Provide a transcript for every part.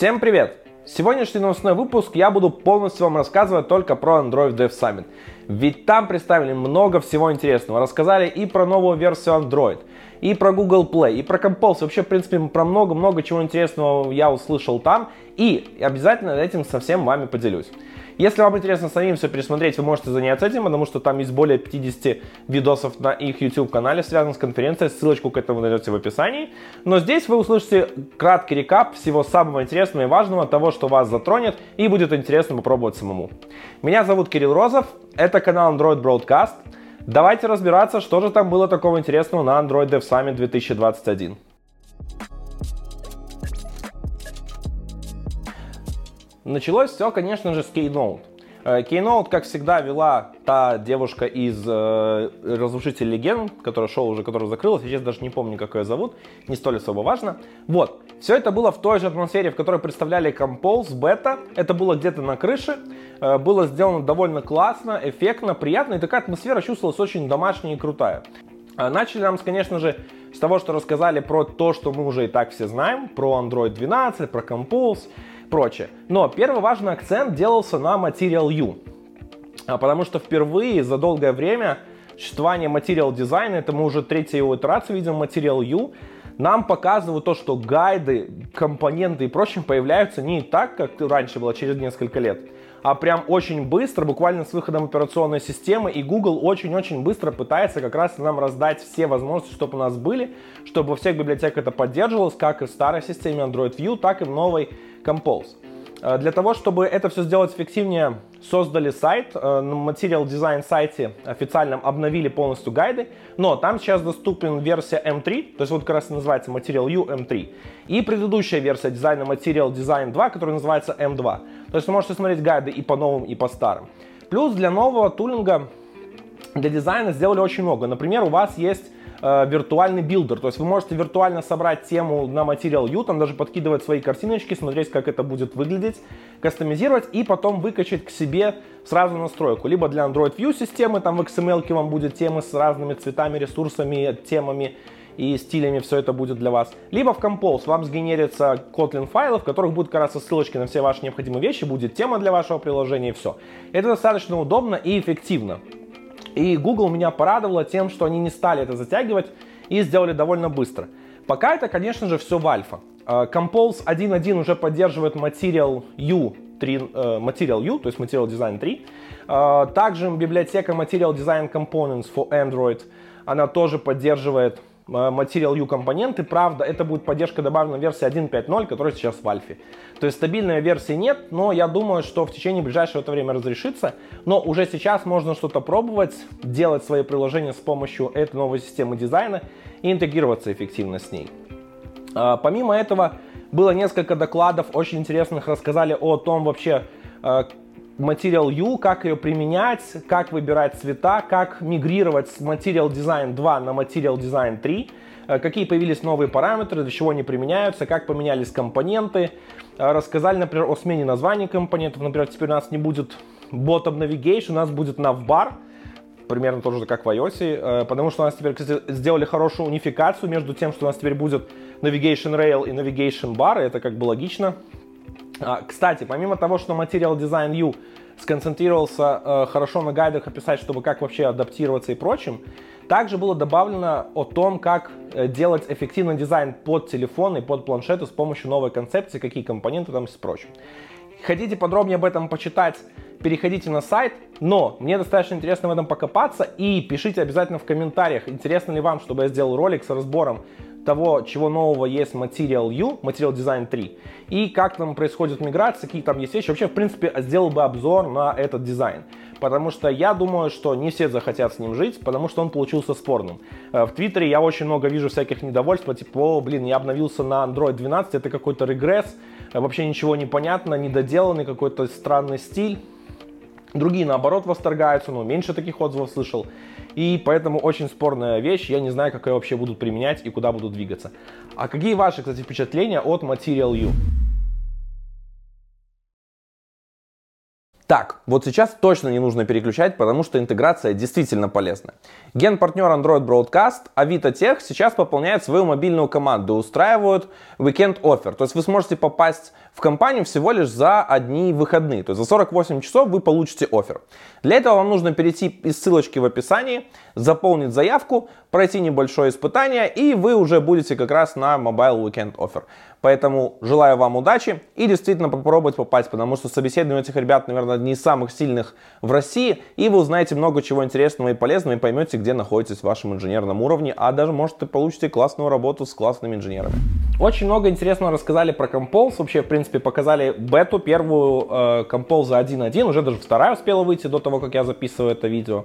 Всем привет! Сегодняшний новостной выпуск я буду полностью вам рассказывать только про Android Dev Summit. Ведь там представили много всего интересного. Рассказали и про новую версию Android, и про Google Play, и про Compose. Вообще, в принципе, про много-много чего интересного я услышал там. И обязательно этим со всем вами поделюсь. Если вам интересно самим все пересмотреть, вы можете заняться этим, потому что там есть более 50 видосов на их YouTube-канале, связанных с конференцией. Ссылочку к этому найдете в описании. Но здесь вы услышите краткий рекап всего самого интересного и важного, того, что вас затронет, и будет интересно попробовать самому. Меня зовут Кирилл Розов, это канал Android Broadcast. Давайте разбираться, что же там было такого интересного на Android Dev Summit 2021. Началось все, конечно же, с Keynote. Э, Keynote, как всегда, вела та девушка из э, «Разрушителей легенд», которая шоу уже, которая закрылась, я сейчас даже не помню, как ее зовут, не столь особо важно. Вот, все это было в той же атмосфере, в которой представляли Compose, бета, это было где-то на крыше, э, было сделано довольно классно, эффектно, приятно, и такая атмосфера чувствовалась очень домашняя и крутая. Э, начали нам, конечно же, с того, что рассказали про то, что мы уже и так все знаем, про Android 12, про Compose, прочее. Но первый важный акцент делался на Material U. А, потому что впервые за долгое время существования Material Design, это мы уже третья его итерация видим Material U, нам показывают то, что гайды, компоненты и прочее появляются не так, как раньше было, через несколько лет, а прям очень быстро, буквально с выходом операционной системы, и Google очень-очень быстро пытается как раз нам раздать все возможности, чтобы у нас были, чтобы во всех библиотеках это поддерживалось, как и в старой системе Android View, так и в новой Compose. Э, для того, чтобы это все сделать эффективнее, создали сайт. Э, на Material Design сайте официальном обновили полностью гайды, но там сейчас доступен версия M3, то есть вот как раз называется Material You M3, и предыдущая версия дизайна Material Design 2, которая называется M2. То есть вы можете смотреть гайды и по новым, и по старым. Плюс для нового tooling а для дизайна сделали очень много. Например, у вас есть э, виртуальный builder. То есть вы можете виртуально собрать тему на Material You, там даже подкидывать свои картиночки, смотреть, как это будет выглядеть, кастомизировать и потом выкачать к себе сразу настройку. Либо для Android View системы, там в XML вам будет темы с разными цветами, ресурсами, темами и стилями все это будет для вас. Либо в Compose вам сгенерится Kotlin файлы, в которых будут как раз ссылочки на все ваши необходимые вещи, будет тема для вашего приложения и все. Это достаточно удобно и эффективно. И Google меня порадовало тем, что они не стали это затягивать и сделали довольно быстро. Пока это, конечно же, все в альфа. Э, Compose 1.1 уже поддерживает Material U 3, э, Material U, то есть Material Design 3. Э, также библиотека Material Design Components for Android, она тоже поддерживает Material U компоненты. Правда, это будет поддержка добавлена в версии 1.5.0, которая сейчас в альфе. То есть стабильной версии нет, но я думаю, что в течение ближайшего это время разрешится. Но уже сейчас можно что-то пробовать, делать свои приложения с помощью этой новой системы дизайна и интегрироваться эффективно с ней. А, помимо этого, было несколько докладов очень интересных, рассказали о том вообще, а, Material U, как ее применять, как выбирать цвета, как мигрировать с Material Design 2 на Material Design 3, э, какие появились новые параметры, для чего они применяются, как поменялись компоненты. Э, рассказали, например, о смене названий компонентов. Например, теперь у нас не будет Bottom Navigation, у нас будет Navbar, примерно тоже как в iOS, э, потому что у нас теперь кстати, сделали хорошую унификацию между тем, что у нас теперь будет Navigation Rail и Navigation Bar, это как бы логично. А, кстати, помимо того, что Material Design U сконцентрировался э, хорошо на гайдах описать, чтобы как вообще адаптироваться и прочим, также было добавлено о том, как э, делать эффективный дизайн под телефон и под планшеты с помощью новой концепции, какие компоненты там и прочим. Хотите подробнее об этом почитать, переходите на сайт, но мне достаточно интересно в этом покопаться и пишите обязательно в комментариях, интересно ли вам, чтобы я сделал ролик с разбором того, чего нового есть Material U, Material Design 3, и как там происходит миграция, какие там есть вещи. Вообще, в принципе, сделал бы обзор на этот дизайн. Потому что я думаю, что не все захотят с ним жить, потому что он получился спорным. Э, в Твиттере я очень много вижу всяких недовольств, типа, о, блин, я обновился на Android 12, это какой-то регресс, э, вообще ничего не понятно, недоделанный какой-то странный стиль. Другие, наоборот, восторгаются, но меньше таких отзывов слышал. И поэтому очень спорная вещь. Я не знаю, как ее вообще будут применять и куда будут двигаться. А какие ваши, кстати, впечатления от Material U? Так, вот сейчас точно не нужно переключать, потому что интеграция действительно полезна. Ген-партнер Android Broadcast, Avito Tech сейчас пополняет свою мобильную команду, устраивают Weekend Offer. То есть вы сможете попасть в компанию всего лишь за одни выходные. То есть за 48 часов вы получите офер. Для этого вам нужно перейти из ссылочки в описании, заполнить заявку, пройти небольшое испытание, и вы уже будете как раз на Mobile Weekend Offer. Поэтому желаю вам удачи и действительно попробовать попасть, потому что собеседование этих ребят, наверное, одни из самых сильных в России, и вы узнаете много чего интересного и полезного, и поймете, где находитесь в вашем инженерном уровне, а даже, может, и получите классную работу с классными инженерами. Очень много интересного рассказали про Compose, вообще, в принципе, показали бету, первую э, Compose 1.1, уже даже вторая успела выйти до того, как я записываю это видео.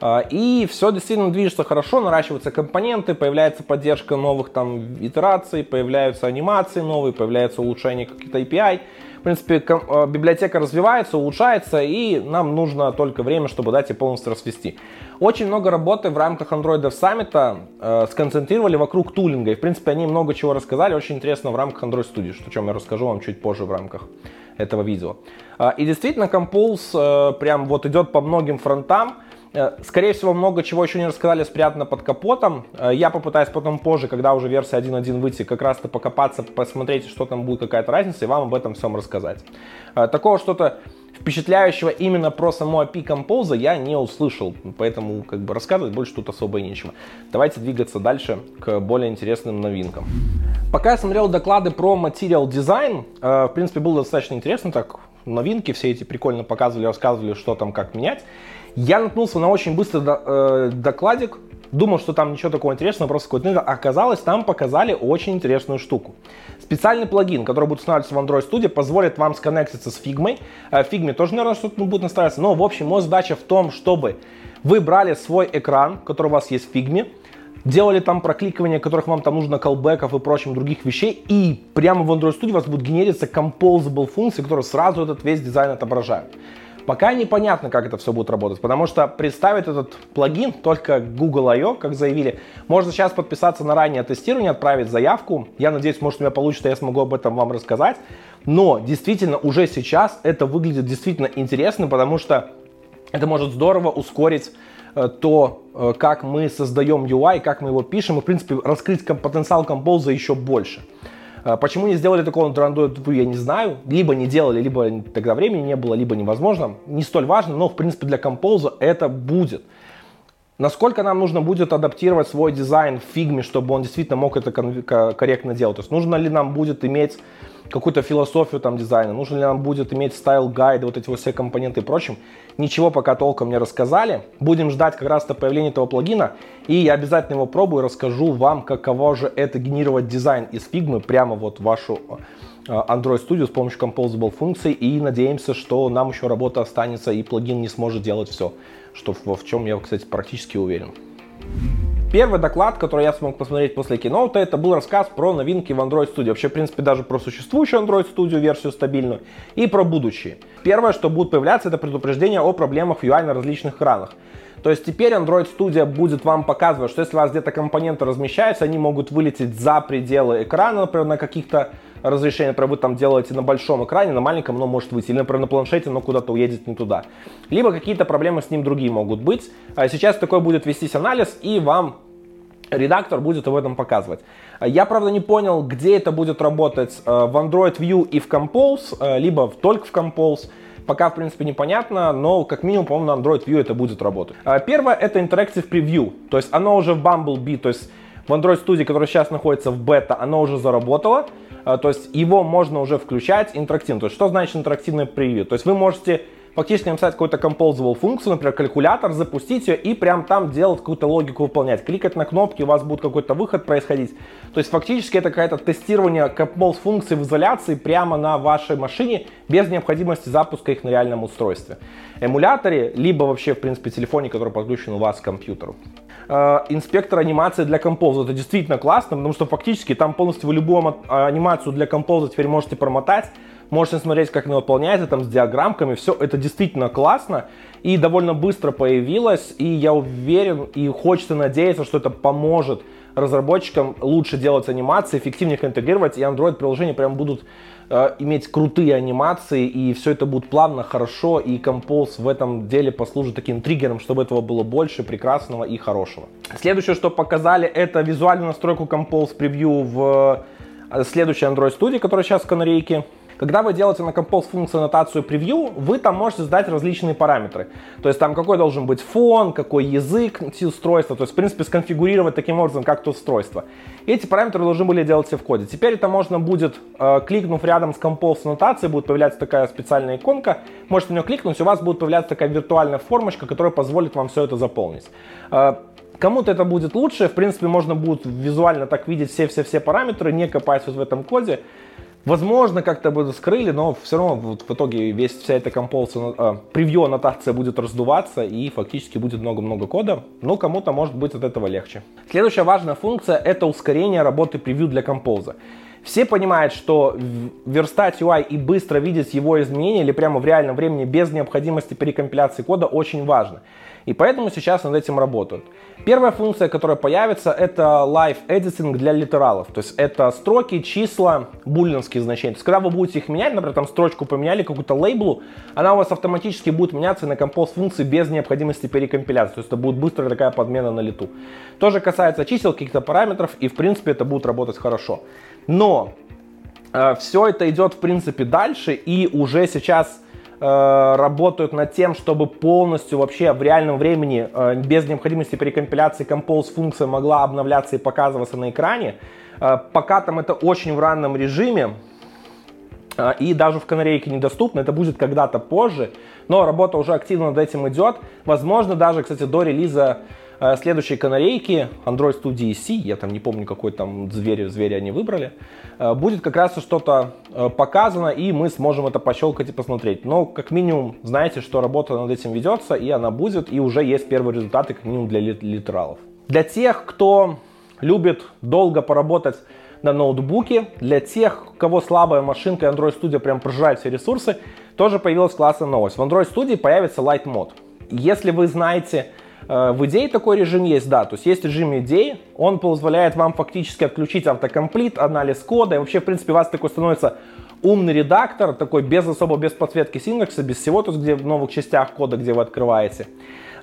А, и все действительно движется хорошо, наращиваются компоненты, появляется поддержка новых там итераций, появляются анимации новые, появляется улучшение каких-то API. В принципе, а, библиотека развивается, улучшается, и нам нужно только время, чтобы дать и полностью расвести. Очень много работы в рамках Android Dev Summit э, сконцентрировали вокруг тулинга. И, в принципе, они много чего рассказали, очень интересно в рамках Android Studio, о чем я расскажу вам чуть позже в рамках этого видео. И действительно, Compose э, прям вот идет по многим фронтам. Э, скорее всего, много чего еще не рассказали, спрятано под капотом. Э, я попытаюсь потом позже, когда уже версия 1.1 выйти, как раз-то покопаться, посмотреть, что там будет какая-то разница, и вам об этом всем рассказать. Э, такого что-то впечатляющего именно про само API Compose я не услышал, поэтому как бы рассказывать больше тут особо и нечего. Давайте двигаться дальше к более интересным новинкам. Пока я смотрел доклады про Material Design, в принципе, было достаточно интересно, так новинки все эти прикольно показывали, рассказывали, что там, как менять. Я наткнулся на очень быстрый э, докладик, думал, что там ничего такого интересного, просто какой-то оказалось, там показали очень интересную штуку. Специальный плагин, который будет устанавливаться в Android Studio, позволит вам сконнектиться с Figma. Э, в Figma тоже, наверное, что-то будет настраиваться, но, в общем, моя задача в том, чтобы вы брали свой экран, который у вас есть в Figma, делали там прокликивания, которых вам там нужно, колбеков и прочих других вещей, и прямо в Android Studio у вас будет генериться composable функции, которые сразу этот весь дизайн отображают. Пока непонятно, как это все будет работать, потому что представить этот плагин только Google I.O., как заявили, можно сейчас подписаться на раннее тестирование, отправить заявку. Я надеюсь, может у меня получится, я смогу об этом вам рассказать. Но действительно, уже сейчас это выглядит действительно интересно, потому что это может здорово ускорить э, то, э, как мы создаем UI, как мы его пишем, и, в принципе, раскрыть потенциал Compose еще больше. А, почему не сделали такого на Android я не знаю. Либо не делали, либо тогда времени не было, либо невозможно. Не столь важно, но в принципе для Compose это будет. Насколько нам нужно будет адаптировать свой дизайн в фигме, чтобы он действительно мог это корректно делать? То есть нужно ли нам будет иметь какую-то философию там дизайна, нужно ли нам будет иметь style гайды, вот эти вот все компоненты и прочим. Ничего пока толком не рассказали. Будем ждать как раз-то появления этого плагина. И я обязательно его пробую, расскажу вам, каково же это генерировать дизайн из фигмы прямо вот в вашу э, Android Studio с помощью Composable функций. И надеемся, что нам еще работа останется и плагин не сможет делать все, что в, чем я, кстати, практически уверен. Первый доклад, который я смог посмотреть после киноута, это был рассказ про новинки в Android Studio. Вообще, в принципе, даже про существующую Android Studio версию стабильную и про будущее. Первое, что будет появляться, это предупреждение о проблемах в UI на различных экранах. То есть теперь Android Studio будет вам показывать, что если у вас где-то компоненты размещаются, они могут вылететь за пределы экрана, например, на каких-то разрешениях, например, вы там делаете на большом экране, на маленьком оно может выйти, или, например, на планшете оно куда-то уедет не туда. Либо какие-то проблемы с ним другие могут быть. А сейчас такой будет вестись анализ, и вам редактор будет об этом показывать. Я, правда, не понял, где это будет работать э, в Android View и в Compose, э, либо только в Compose. Пока, в принципе, непонятно, но как минимум, по-моему, на Android View это будет работать. Э, первое — это Interactive Preview, то есть оно уже в Bumblebee, то есть в Android Studio, который сейчас находится в бета, оно уже заработало, то есть его можно уже включать интерактивно. То есть что значит интерактивное превью? То есть вы можете фактически написать какую-то composable функцию, например, калькулятор, запустить ее и прям там делать какую-то логику выполнять. Кликать на кнопки, у вас будет какой-то выход происходить. То есть фактически это какое-то тестирование compose функций в изоляции прямо на вашей машине без необходимости запуска их на реальном устройстве. Эмуляторе, либо вообще, в принципе, телефоне, который подключен у вас к компьютеру э, инспектор анимации для композа. Это действительно классно, потому что фактически там полностью вы любую анимацию для композа теперь можете промотать, можете смотреть, как она выполняется, там с диаграммками, все это действительно классно. И довольно быстро появилось, и я уверен и хочется надеяться, что это поможет разработчикам лучше делать анимации, эффективнее их интегрировать, и Android-приложения прям будут э, иметь крутые анимации, и все это будет плавно, хорошо, и Compose в этом деле послужит таким триггером, чтобы этого было больше, прекрасного и хорошего. Следующее, что показали, это визуальную настройку Compose превью в э, следующей Android студии, которая сейчас в канарейке. Когда вы делаете на Compose функцию аннотацию превью, вы там можете задать различные параметры. То есть там какой должен быть фон, какой язык устройства, то есть в принципе сконфигурировать таким образом как-то устройство. Эти параметры должны были делать все в коде. Теперь это можно будет, э, кликнув рядом с Compose аннотацией, будет появляться такая специальная иконка. Можете на нее кликнуть, у вас будет появляться такая виртуальная формочка, которая позволит вам все это заполнить. Э, Кому-то это будет лучше, в принципе, можно будет визуально так видеть все-все-все параметры, не копаясь вот в этом коде. Возможно, как-то бы скрыли, но все равно вот в итоге весь вся эта композиция, э, превью аннотация будет раздуваться и фактически будет много-много кода. Но кому-то может быть от этого легче. Следующая важная функция это ускорение работы превью для композа. Все понимают, что верстать UI и быстро видеть его изменения или прямо в реальном времени без необходимости перекомпиляции кода очень важно. И поэтому сейчас над этим работают. Первая функция, которая появится, это Live Editing для литералов. То есть это строки, числа, буллинские значения. То есть когда вы будете их менять, например, там строчку поменяли, какую-то лейблу, она у вас автоматически будет меняться на композ функции без необходимости перекомпиляции. То есть это будет быстрая такая подмена на лету. Тоже касается чисел, каких-то параметров, и в принципе это будет работать хорошо. Но э, все это идет в принципе дальше, и уже сейчас Э, работают над тем, чтобы полностью вообще в реальном времени, э, без необходимости перекомпиляции Compose функция могла обновляться и показываться на экране. Э, пока там это очень в ранном режиме, и даже в канарейке недоступно, это будет когда-то позже, но работа уже активно над этим идет. Возможно, даже, кстати, до релиза следующие канарейки, Android Studio C, я там не помню, какой там зверь, зверь они выбрали, э, будет как раз что-то э, показано, и мы сможем это пощелкать и посмотреть. Но, как минимум, знаете, что работа над этим ведется, и она будет, и уже есть первые результаты, как минимум, для литералов. Для тех, кто любит долго поработать на ноутбуке, для тех, у кого слабая машинка и Android Studio прям прожирает все ресурсы, тоже появилась классная новость. В Android Studio появится Light Mode. Если вы знаете, в идее такой режим есть, да, то есть есть режим идеи, он позволяет вам фактически отключить автокомплит, анализ кода, и вообще, в принципе, у вас такой становится умный редактор, такой без особо, без подсветки синтакса, без всего, то есть где в новых частях кода, где вы открываете.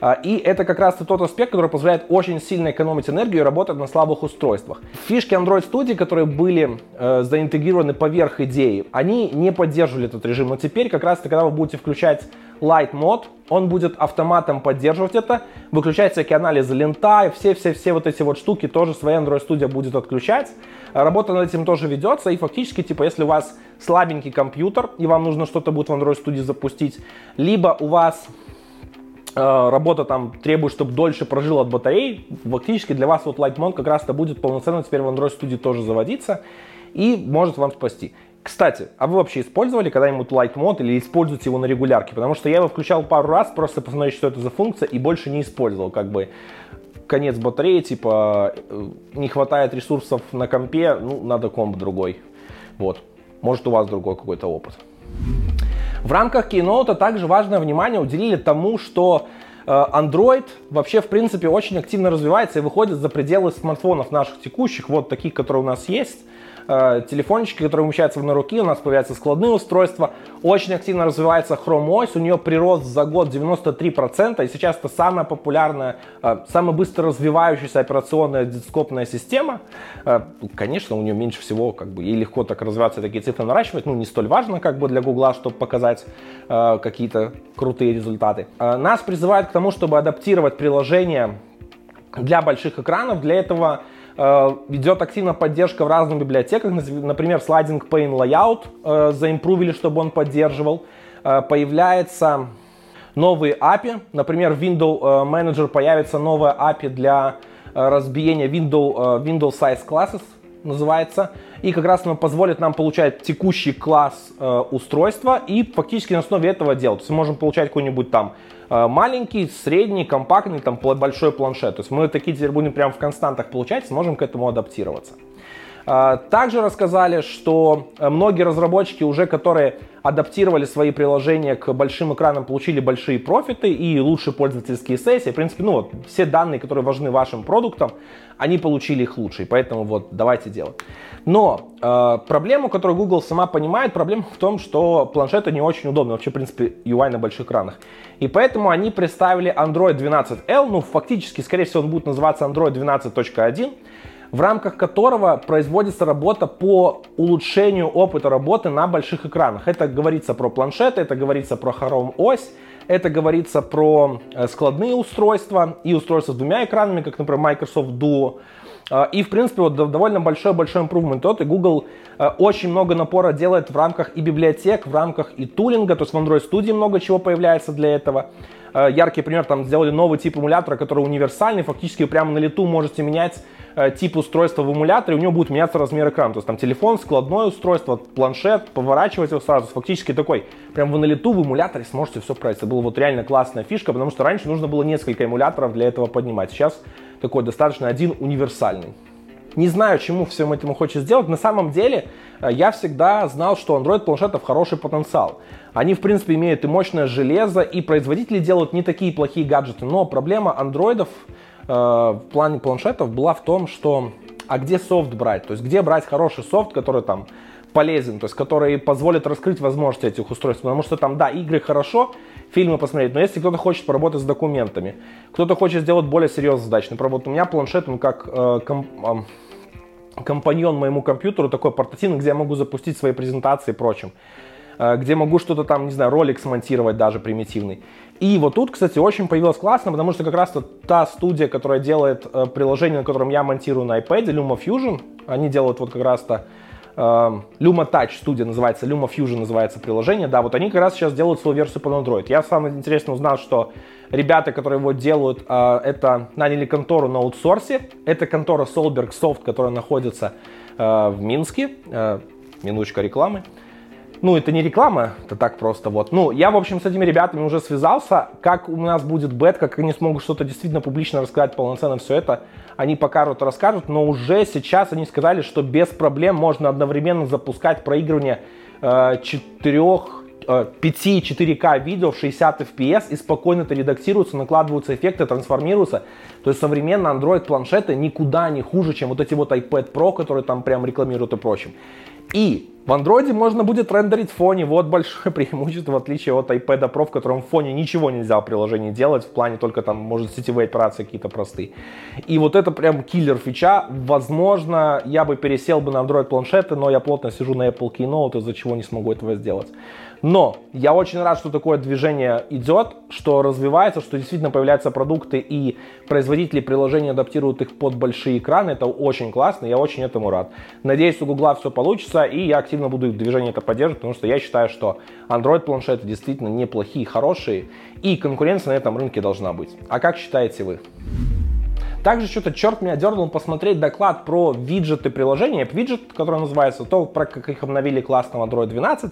А, и это как раз тот аспект, который позволяет очень сильно экономить энергию и работать на слабых устройствах. Фишки Android Studio, которые были э, заинтегрированы поверх идеи, они не поддерживали этот режим. Но теперь, как раз когда вы будете включать Light Mode, он будет автоматом поддерживать это, выключать всякие анализы лента, все-все-все вот эти вот штуки тоже своя Android Studio будет отключать. Работа над этим тоже ведется, и фактически, типа, если у вас слабенький компьютер, и вам нужно что-то будет в Android Studio запустить, либо у вас работа там требует, чтобы дольше прожил от батареи, фактически для вас вот Light Mode как раз-то будет полноценно теперь в Android Studio тоже заводиться и может вам спасти. Кстати, а вы вообще использовали когда-нибудь Light Mode или используете его на регулярке? Потому что я его включал пару раз, просто посмотреть, что это за функция, и больше не использовал. Как бы конец батареи, типа э, не хватает ресурсов на компе, ну, надо комп другой. Вот. Может, у вас другой какой-то опыт. В рамках Keynote также важное внимание уделили тому, что э, Android вообще, в принципе, очень активно развивается и выходит за пределы смартфонов наших текущих, вот таких, которые у нас есть. Э, телефончики, которые умещаются на руке, у нас появляются складные устройства. Очень активно развивается Chrome OS, у нее прирост за год 93%, и сейчас это самая популярная, э, самая быстро развивающаяся операционная дископная система. Э, конечно, у нее меньше всего, как бы, ей легко так развиваться, такие цифры наращивать, ну, не столь важно, как бы, для Гугла, чтобы показать какие-то крутые результаты. Нас призывают к тому, чтобы адаптировать приложение для больших экранов. Для этого идет активная поддержка в разных библиотеках, например, слайдинг pane layout э, заимпровили, чтобы он поддерживал. Э, появляется новые API, например, в Windows Manager появится новая API для разбиения Windows, Windows Size Classes, называется, и как раз она позволит нам получать текущий класс устройства и фактически на основе этого делать. То есть мы можем получать какой-нибудь там Э, маленький, средний, компактный, там большой планшет. То есть мы такие теперь будем прямо в константах получать, сможем к этому адаптироваться. А, также рассказали, что э, многие разработчики уже, которые адаптировали свои приложения к большим экранам, получили большие профиты и лучшие пользовательские сессии. В принципе, ну вот, все данные, которые важны вашим продуктам, они получили их лучше, поэтому вот давайте делать. Но э, проблему, которую Google сама понимает, проблема в том, что планшеты не очень удобны, вообще, в принципе, UI на больших экранах. И поэтому они представили Android 12L, ну, фактически, скорее всего, он будет называться Android 12.1, в рамках которого производится работа по улучшению опыта работы на больших экранах. Это говорится про планшеты, это говорится про Chrome OS, это говорится про э, складные устройства и устройства с двумя экранами, как, например, Microsoft Duo. Э, и, в принципе, вот довольно большой-большой improvement тот, и Google э, очень много напора делает в рамках и библиотек, в рамках и тулинга, то есть в Android Studio много чего появляется для этого. Яркий пример, там сделали новый тип эмулятора, который универсальный, фактически прямо на лету можете менять Э, тип устройства в эмуляторе, у него будет меняться размер экрана. То есть там телефон, складное устройство, планшет, поворачивать его сразу. Фактически такой, прям вы на лету в эмуляторе сможете все править. Это была вот реально классная фишка, потому что раньше нужно было несколько эмуляторов для этого поднимать. Сейчас такой достаточно один универсальный. Не знаю, чему всем этим хочет сделать. На самом деле, э, я всегда знал, что Android планшетов хороший потенциал. Они, в принципе, имеют и мощное железо, и производители делают не такие плохие гаджеты. Но проблема андроидов Э, в плане планшетов была в том, что а где софт брать? То есть где брать хороший софт, который там полезен, то есть который позволит раскрыть возможности этих устройств. Потому что там, да, игры хорошо, фильмы посмотреть, но если кто-то хочет поработать с документами, кто-то хочет сделать более серьезную задачу, например, вот у меня планшет, он как э, ком, э, компаньон моему компьютеру, такой портативный, где я могу запустить свои презентации и прочим, э, где могу что-то там, не знаю, ролик смонтировать даже примитивный. И вот тут, кстати, очень появилось классно, потому что как раз та студия, которая делает э, приложение, на котором я монтирую на iPad, Luma Fusion, они делают вот как раз-то Luma Touch студия называется, Luma Fusion называется приложение, да, вот они как раз сейчас делают свою версию под Android. Я самое интересное узнал, что ребята, которые его делают, э, это наняли контору на аутсорсе, это контора Solberg Soft, которая находится э, в Минске, э, минуточка рекламы, ну, это не реклама, это так просто вот. Ну, я, в общем, с этими ребятами уже связался. Как у нас будет бет, как они смогут что-то действительно публично рассказать, полноценно все это, они покажут, расскажут. Но уже сейчас они сказали, что без проблем можно одновременно запускать проигрывание э, 4 5 4К видео в 60 FPS и спокойно это редактируется, накладываются эффекты, трансформируются. То есть современные Android планшеты никуда не хуже, чем вот эти вот iPad Pro, которые там прям рекламируют и прочим. И в андроиде можно будет рендерить в фоне. Вот большое преимущество, в отличие от iPad Pro, в котором в фоне ничего нельзя в приложении делать. В плане только там, может, сетевые операции какие-то простые. И вот это прям киллер фича. Возможно, я бы пересел бы на Android планшеты, но я плотно сижу на Apple Keynote, из-за чего не смогу этого сделать. Но я очень рад, что такое движение идет, что развивается, что действительно появляются продукты и производители приложений адаптируют их под большие экраны. Это очень классно, я очень этому рад. Надеюсь, у Гугла все получится, и я активно буду их движение это поддерживать, потому что я считаю, что Android планшеты действительно неплохие, хорошие, и конкуренция на этом рынке должна быть. А как считаете вы? Также что-то черт меня дернул посмотреть доклад про виджеты приложения, виджет, который называется, то, про как их обновили классно в Android 12.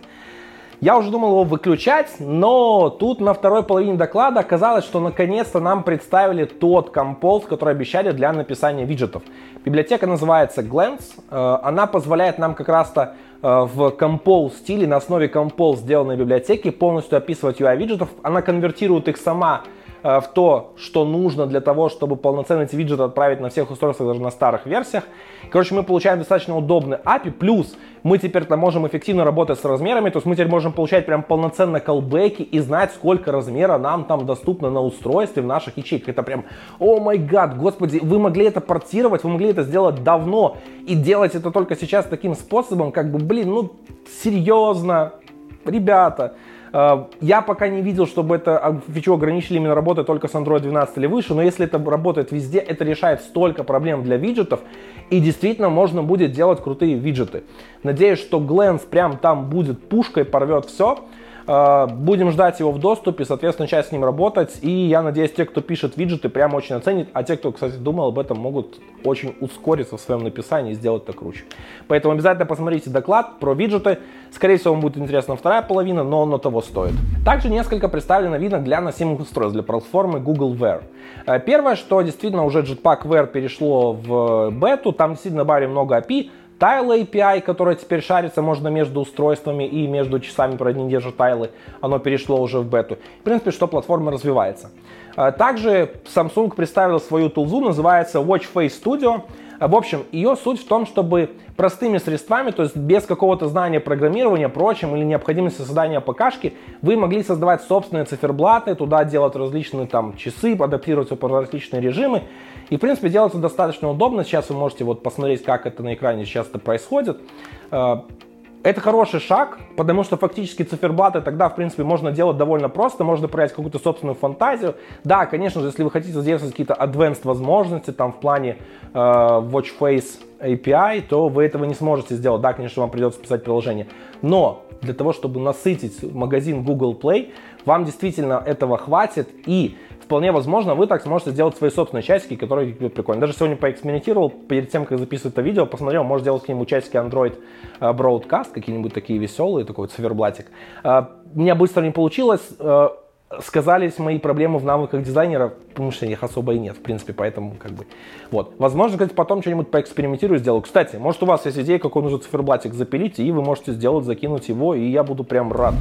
Я уже думал его выключать, но тут на второй половине доклада оказалось, что наконец-то нам представили тот композ, который обещали для написания виджетов. Библиотека называется Glance. Э, она позволяет нам как раз-то э, в Compose стиле на основе Compose сделанной библиотеки полностью описывать UI виджетов. Она конвертирует их сама в то, что нужно для того, чтобы полноценно эти виджеты отправить на всех устройствах, даже на старых версиях. Короче, мы получаем достаточно удобный API, плюс мы теперь можем эффективно работать с размерами, то есть мы теперь можем получать прям полноценно колбеки и знать, сколько размера нам там доступно на устройстве в наших ячейках. Это прям, о май гад, господи, вы могли это портировать, вы могли это сделать давно и делать это только сейчас таким способом, как бы, блин, ну, серьезно, ребята, Э, я пока не видел, чтобы это фичу ограничили именно работой только с Android 12 или выше, но если это работает везде, это решает столько проблем для виджетов, и действительно можно будет делать крутые виджеты. Надеюсь, что Glance прям там будет пушкой, порвет все. Э, будем ждать его в доступе, соответственно, часть с ним работать. И я надеюсь, те, кто пишет виджеты, прямо очень оценит. А те, кто, кстати, думал об этом, могут очень ускориться в своем написании и сделать это круче. Поэтому обязательно посмотрите доклад про виджеты. Скорее всего, вам будет интересна вторая половина, но он того стоит. Также несколько представлено новинок для носимых устройств, для платформы Google Wear. Э, первое, что действительно уже Jetpack Wear перешло в бету, там действительно добавили много API, Tile API, которое теперь шарится, можно между устройствами и между часами, про не держит тайлы, оно перешло уже в бету. В принципе, что платформа развивается. А, также Samsung представил свою тулзу, называется Watch Face Studio. А, в общем, ее суть в том, чтобы простыми средствами, то есть без какого-то знания программирования, прочим, или необходимости создания ПКшки, вы могли создавать собственные циферблаты, туда делать различные там часы, адаптировать под различные режимы. И, в принципе, делается достаточно удобно. Сейчас вы можете вот посмотреть, как это на экране сейчас это происходит. А, это хороший шаг, потому что фактически циферблаты тогда, в принципе, можно делать довольно просто, можно проявить какую-то собственную фантазию. Да, конечно же, если вы хотите задействовать какие-то advanced возможности, там, в плане э, Watch Face API, то вы этого не сможете сделать. Да, конечно, вам придется писать приложение. Но для того, чтобы насытить магазин Google Play, вам действительно этого хватит. И вполне возможно, вы так сможете сделать свои собственные часики, которые прикольные. Даже сегодня поэкспериментировал, перед тем, как записывать это видео, посмотрел, может сделать какие-нибудь часики Android э, Broadcast, какие-нибудь такие веселые, такой вот циферблатик. Э, у меня быстро не получилось, э, сказались мои проблемы в навыках дизайнера, потому что их особо и нет, в принципе, поэтому как бы, вот. Возможно, кстати, потом что-нибудь поэкспериментирую, сделаю. Кстати, может у вас есть идея, какой нужно циферблатик запилить, и вы можете сделать, закинуть его, и я буду прям рад.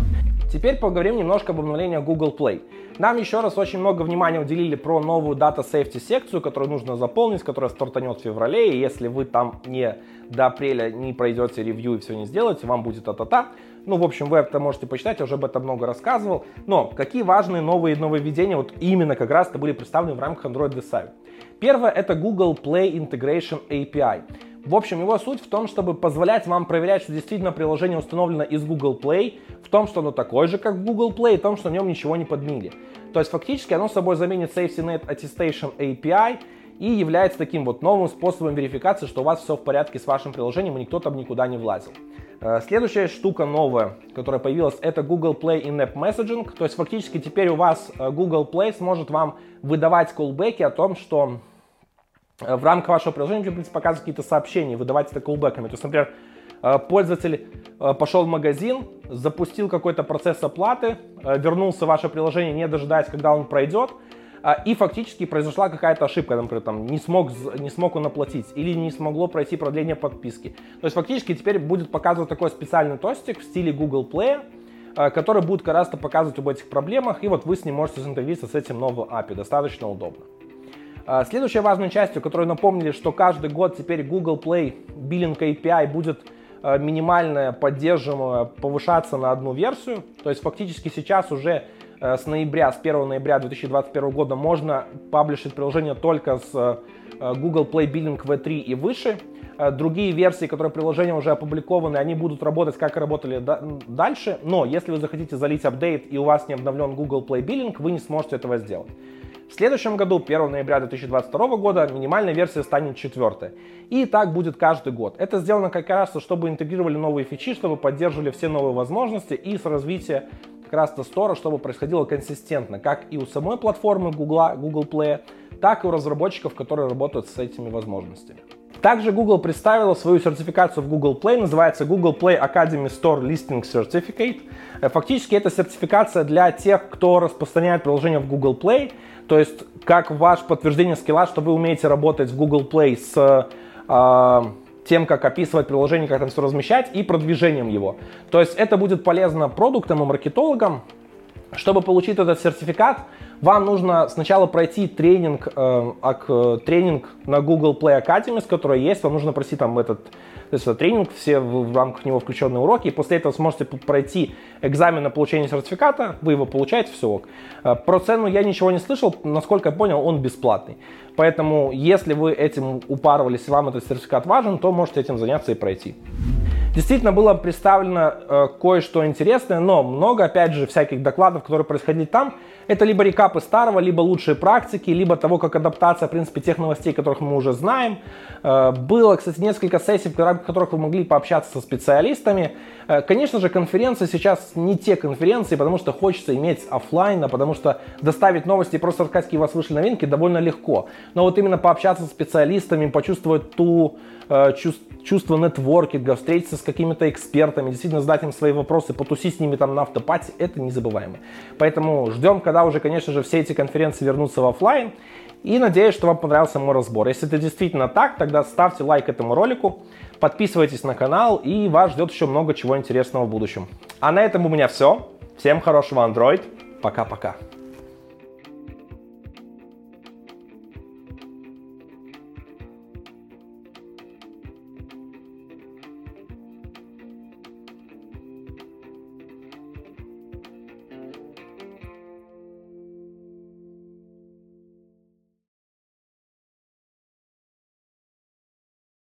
Теперь поговорим немножко об обновлении Google Play. Нам еще раз очень много внимания уделили про новую Data Safety секцию, которую нужно заполнить, которая стартанет в феврале, и если вы там не до апреля не пройдете ревью и все не сделаете, вам будет та-та-та. Ну, в общем, вы это можете почитать, я уже об этом много рассказывал. Но какие важные новые нововведения вот именно как раз-то были представлены в рамках Android Design? Первое — это Google Play Integration API. В общем, его суть в том, чтобы позволять вам проверять, что действительно приложение установлено из Google Play, в том, что оно такое же, как Google Play, и в том, что в нем ничего не подмили. То есть фактически оно собой заменит SafetyNet Attestation API и является таким вот новым способом верификации, что у вас все в порядке с вашим приложением и никто там никуда не влазил. Э, следующая штука новая, которая появилась, это Google Play In-App Messaging. То есть фактически теперь у вас э, Google Play сможет вам выдавать колбеки о том, что Э, в рамках вашего приложения в принципе, показывать какие-то сообщения, выдавать это колбеками. То есть, например, пользователь пошел в магазин, запустил какой-то процесс оплаты, вернулся в ваше приложение, не дожидаясь, когда он пройдет, и фактически произошла какая-то ошибка, например, там, не, смог, не смог он оплатить или не смогло пройти продление подписки. То есть фактически теперь будет показывать такой специальный тостик в стиле Google Play, который будет как раз показывать об этих проблемах, и вот вы с ним можете заинтервьюироваться с этим новым API, достаточно удобно. А, следующей важной частью, которую напомнили, что каждый год теперь Google Play Billing API будет а, минимальная, поддерживаемая, повышаться на одну версию. То есть фактически сейчас уже а, с ноября, с 1 ноября 2021 года можно паблишить приложение только с Google Play Billing V3 и выше. Другие версии, которые приложения уже опубликованы, они будут работать, как и работали дальше. Но если вы захотите залить апдейт и у вас не обновлен Google Play Billing, вы не сможете этого сделать. В следующем году, 1 ноября 2022 года, минимальная версия станет четвертой. И так будет каждый год. Это сделано как раз, чтобы интегрировали новые фичи, чтобы поддерживали все новые возможности и с развития как раз то стора, чтобы происходило консистентно, как и у самой платформы Google, Google Play, так и у разработчиков, которые работают с этими возможностями. Также Google представила свою сертификацию в Google Play, называется Google Play Academy Store Listing Certificate. Фактически это сертификация для тех, кто распространяет приложение в Google Play, то есть, как ваше подтверждение скилла, что вы умеете работать в Google Play с э, тем, как описывать приложение, как там все размещать и продвижением его. То есть, это будет полезно продуктам и маркетологам. Чтобы получить этот сертификат, вам нужно сначала пройти тренинг, э, э, тренинг на Google Play Academy, с которой есть. Вам нужно пройти там этот то есть это тренинг, все в, в рамках него включенные уроки, и после этого сможете пройти экзамен на получение сертификата, вы его получаете, все ок. Э, про цену я ничего не слышал, насколько я понял, он бесплатный. Поэтому, если вы этим упарывались, и вам этот сертификат важен, то можете этим заняться и пройти. Действительно было представлено э, кое-что интересное, но много, опять же, всяких докладов, которые происходили там, это либо рекапы старого, либо лучшие практики, либо того, как адаптация, в принципе, тех новостей, которых мы уже знаем. Э, было, кстати, несколько сессий, в рамках которых вы могли пообщаться со специалистами. Э, конечно же, конференции сейчас не те конференции, потому что хочется иметь офлайн, потому что доставить новости и просто рассказать, какие у вас вышли новинки, довольно легко. Но вот именно пообщаться с специалистами, почувствовать ту, э, чувство нетворкинга, встретиться с какими-то экспертами, действительно задать им свои вопросы, потусить с ними там на автопате, это незабываемо. Поэтому ждем, когда уже, конечно же, все эти конференции вернутся в офлайн. И надеюсь, что вам понравился мой разбор. Если это действительно так, тогда ставьте лайк этому ролику, подписывайтесь на канал, и вас ждет еще много чего интересного в будущем. А на этом у меня все. Всем хорошего Android. Пока-пока.